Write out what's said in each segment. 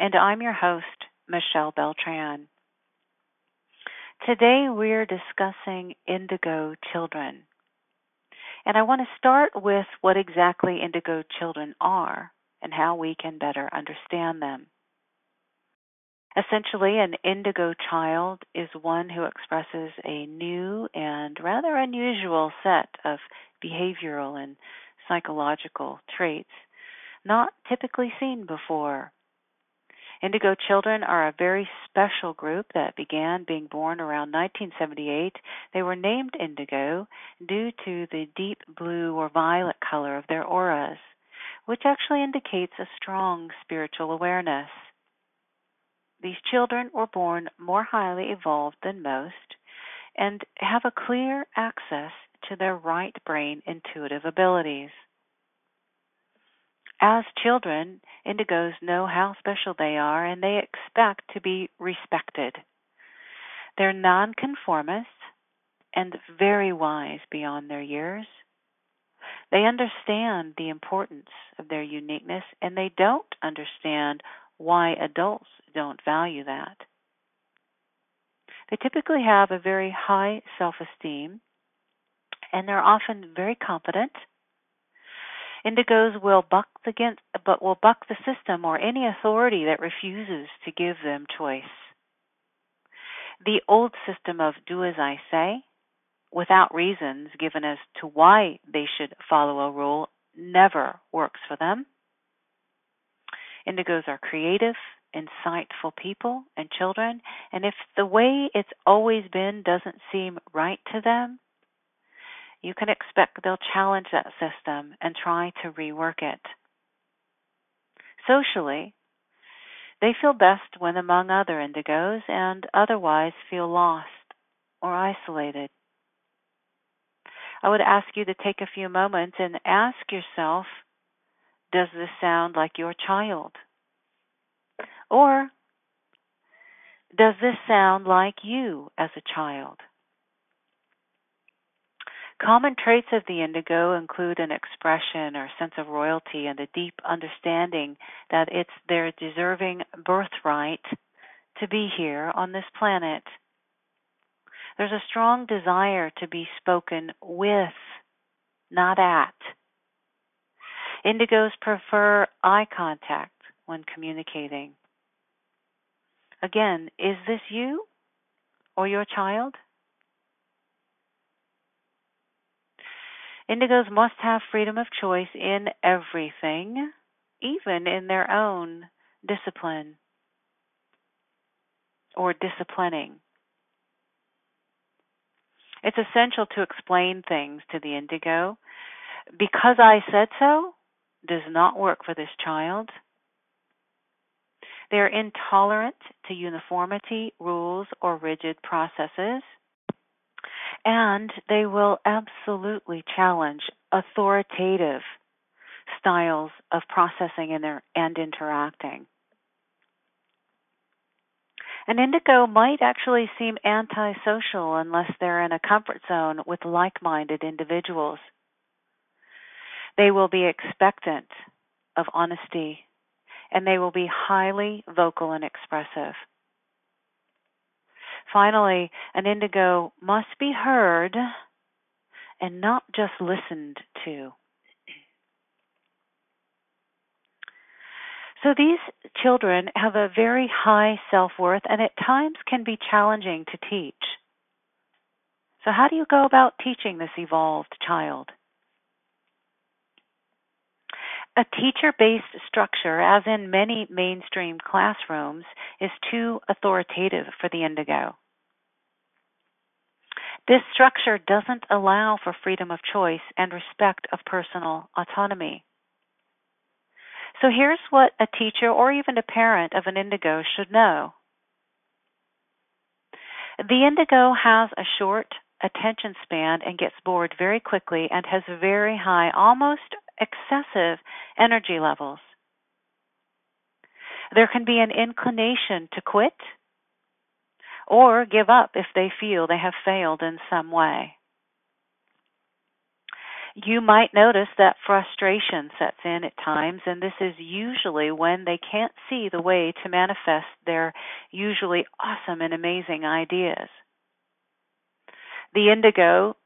and I'm your host, Michelle Beltran. Today we're discussing indigo children. And I want to start with what exactly indigo children are and how we can better understand them. Essentially, an indigo child is one who expresses a new and rather unusual set of behavioral and psychological traits not typically seen before. Indigo children are a very special group that began being born around 1978. They were named indigo due to the deep blue or violet color of their auras, which actually indicates a strong spiritual awareness. These children were born more highly evolved than most and have a clear access to their right brain intuitive abilities. As children, indigos know how special they are and they expect to be respected. They're nonconformists and very wise beyond their years. They understand the importance of their uniqueness and they don't understand why adults don't value that. They typically have a very high self esteem and they're often very confident Indigos will buck against, but will buck the system or any authority that refuses to give them choice. The old system of do as I say, without reasons given as to why they should follow a rule, never works for them. Indigos are creative, insightful people and children, and if the way it's always been doesn't seem right to them, you can expect they'll challenge that system and try to rework it. Socially, they feel best when among other indigos and otherwise feel lost or isolated. I would ask you to take a few moments and ask yourself Does this sound like your child? Or does this sound like you as a child? Common traits of the indigo include an expression or sense of royalty and a deep understanding that it's their deserving birthright to be here on this planet. There's a strong desire to be spoken with, not at. Indigos prefer eye contact when communicating. Again, is this you or your child? Indigos must have freedom of choice in everything, even in their own discipline or disciplining. It's essential to explain things to the indigo. Because I said so does not work for this child. They're intolerant to uniformity, rules, or rigid processes and they will absolutely challenge authoritative styles of processing and interacting. An indigo might actually seem antisocial unless they're in a comfort zone with like minded individuals. They will be expectant of honesty and they will be highly vocal and expressive. Finally, an indigo must be heard and not just listened to. So these children have a very high self worth and at times can be challenging to teach. So, how do you go about teaching this evolved child? A teacher based structure, as in many mainstream classrooms, is too authoritative for the indigo. This structure doesn't allow for freedom of choice and respect of personal autonomy. So here's what a teacher or even a parent of an indigo should know. The indigo has a short attention span and gets bored very quickly and has very high, almost excessive energy levels. There can be an inclination to quit or give up if they feel they have failed in some way. You might notice that frustration sets in at times, and this is usually when they can't see the way to manifest their usually awesome and amazing ideas. The indigo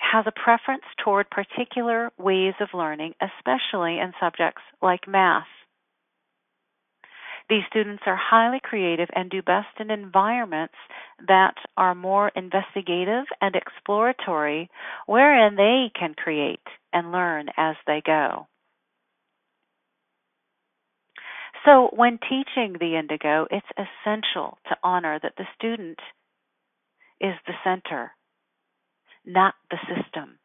has a preference toward particular ways of learning, especially in subjects like math. These students are highly creative and do best in environments that are more investigative and exploratory, wherein they can create and learn as they go. So, when teaching the indigo, it's essential to honor that the student is the center, not the system.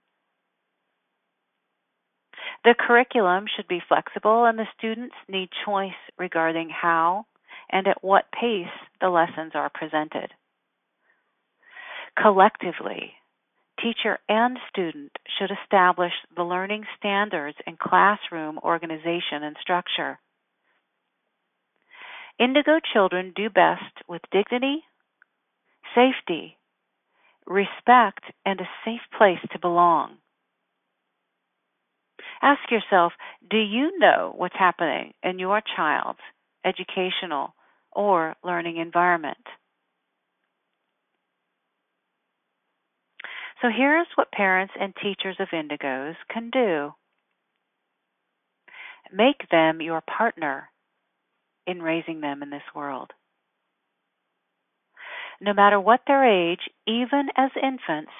The curriculum should be flexible, and the students need choice regarding how and at what pace the lessons are presented. Collectively, teacher and student should establish the learning standards and classroom organization and structure. Indigo children do best with dignity, safety, respect, and a safe place to belong. Ask yourself do you know what's happening in your child's educational or learning environment? So here's what parents and teachers of indigos can do make them your partner in raising them in this world. No matter what their age, even as infants,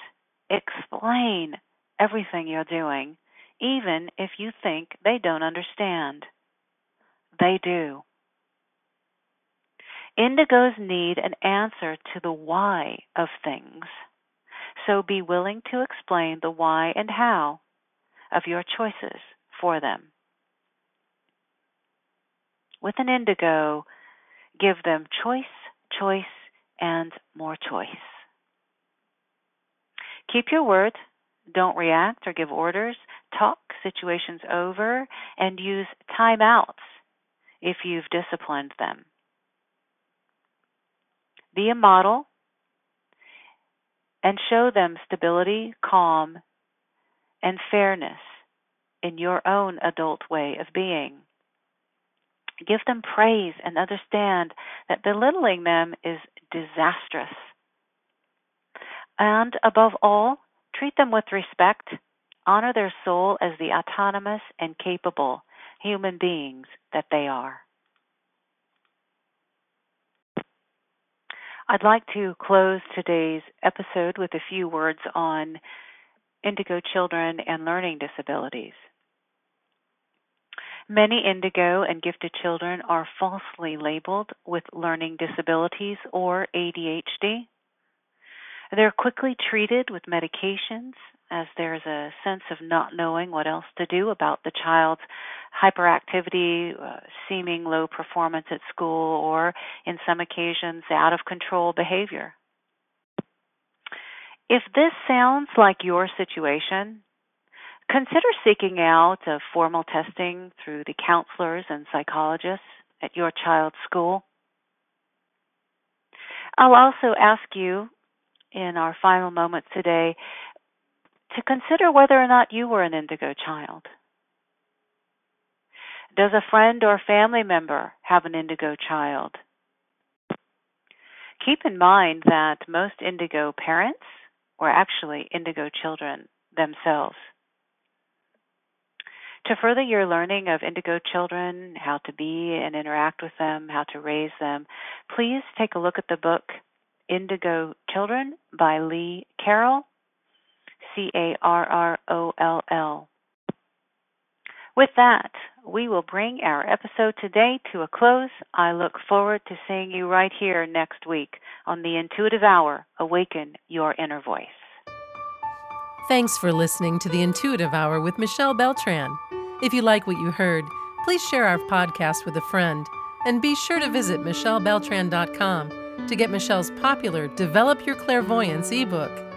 explain everything you're doing even if you think they don't understand. They do. Indigos need an answer to the why of things, so be willing to explain the why and how of your choices for them. With an indigo, give them choice, choice, and more choice. Keep your word don't react or give orders. Talk situations over and use timeouts if you've disciplined them. Be a model and show them stability, calm, and fairness in your own adult way of being. Give them praise and understand that belittling them is disastrous. And above all, Treat them with respect. Honor their soul as the autonomous and capable human beings that they are. I'd like to close today's episode with a few words on indigo children and learning disabilities. Many indigo and gifted children are falsely labeled with learning disabilities or ADHD. They're quickly treated with medications as there's a sense of not knowing what else to do about the child's hyperactivity, uh, seeming low performance at school, or in some occasions, out of control behavior. If this sounds like your situation, consider seeking out a formal testing through the counselors and psychologists at your child's school. I'll also ask you in our final moments today to consider whether or not you were an indigo child. Does a friend or family member have an indigo child? Keep in mind that most indigo parents were actually indigo children themselves. To further your learning of indigo children, how to be and interact with them, how to raise them, please take a look at the book Indigo Children by Lee Carroll, C A R R O L L. With that, we will bring our episode today to a close. I look forward to seeing you right here next week on the Intuitive Hour Awaken Your Inner Voice. Thanks for listening to the Intuitive Hour with Michelle Beltran. If you like what you heard, Please share our podcast with a friend and be sure to visit michellebeltran.com to get Michelle's popular Develop Your Clairvoyance ebook.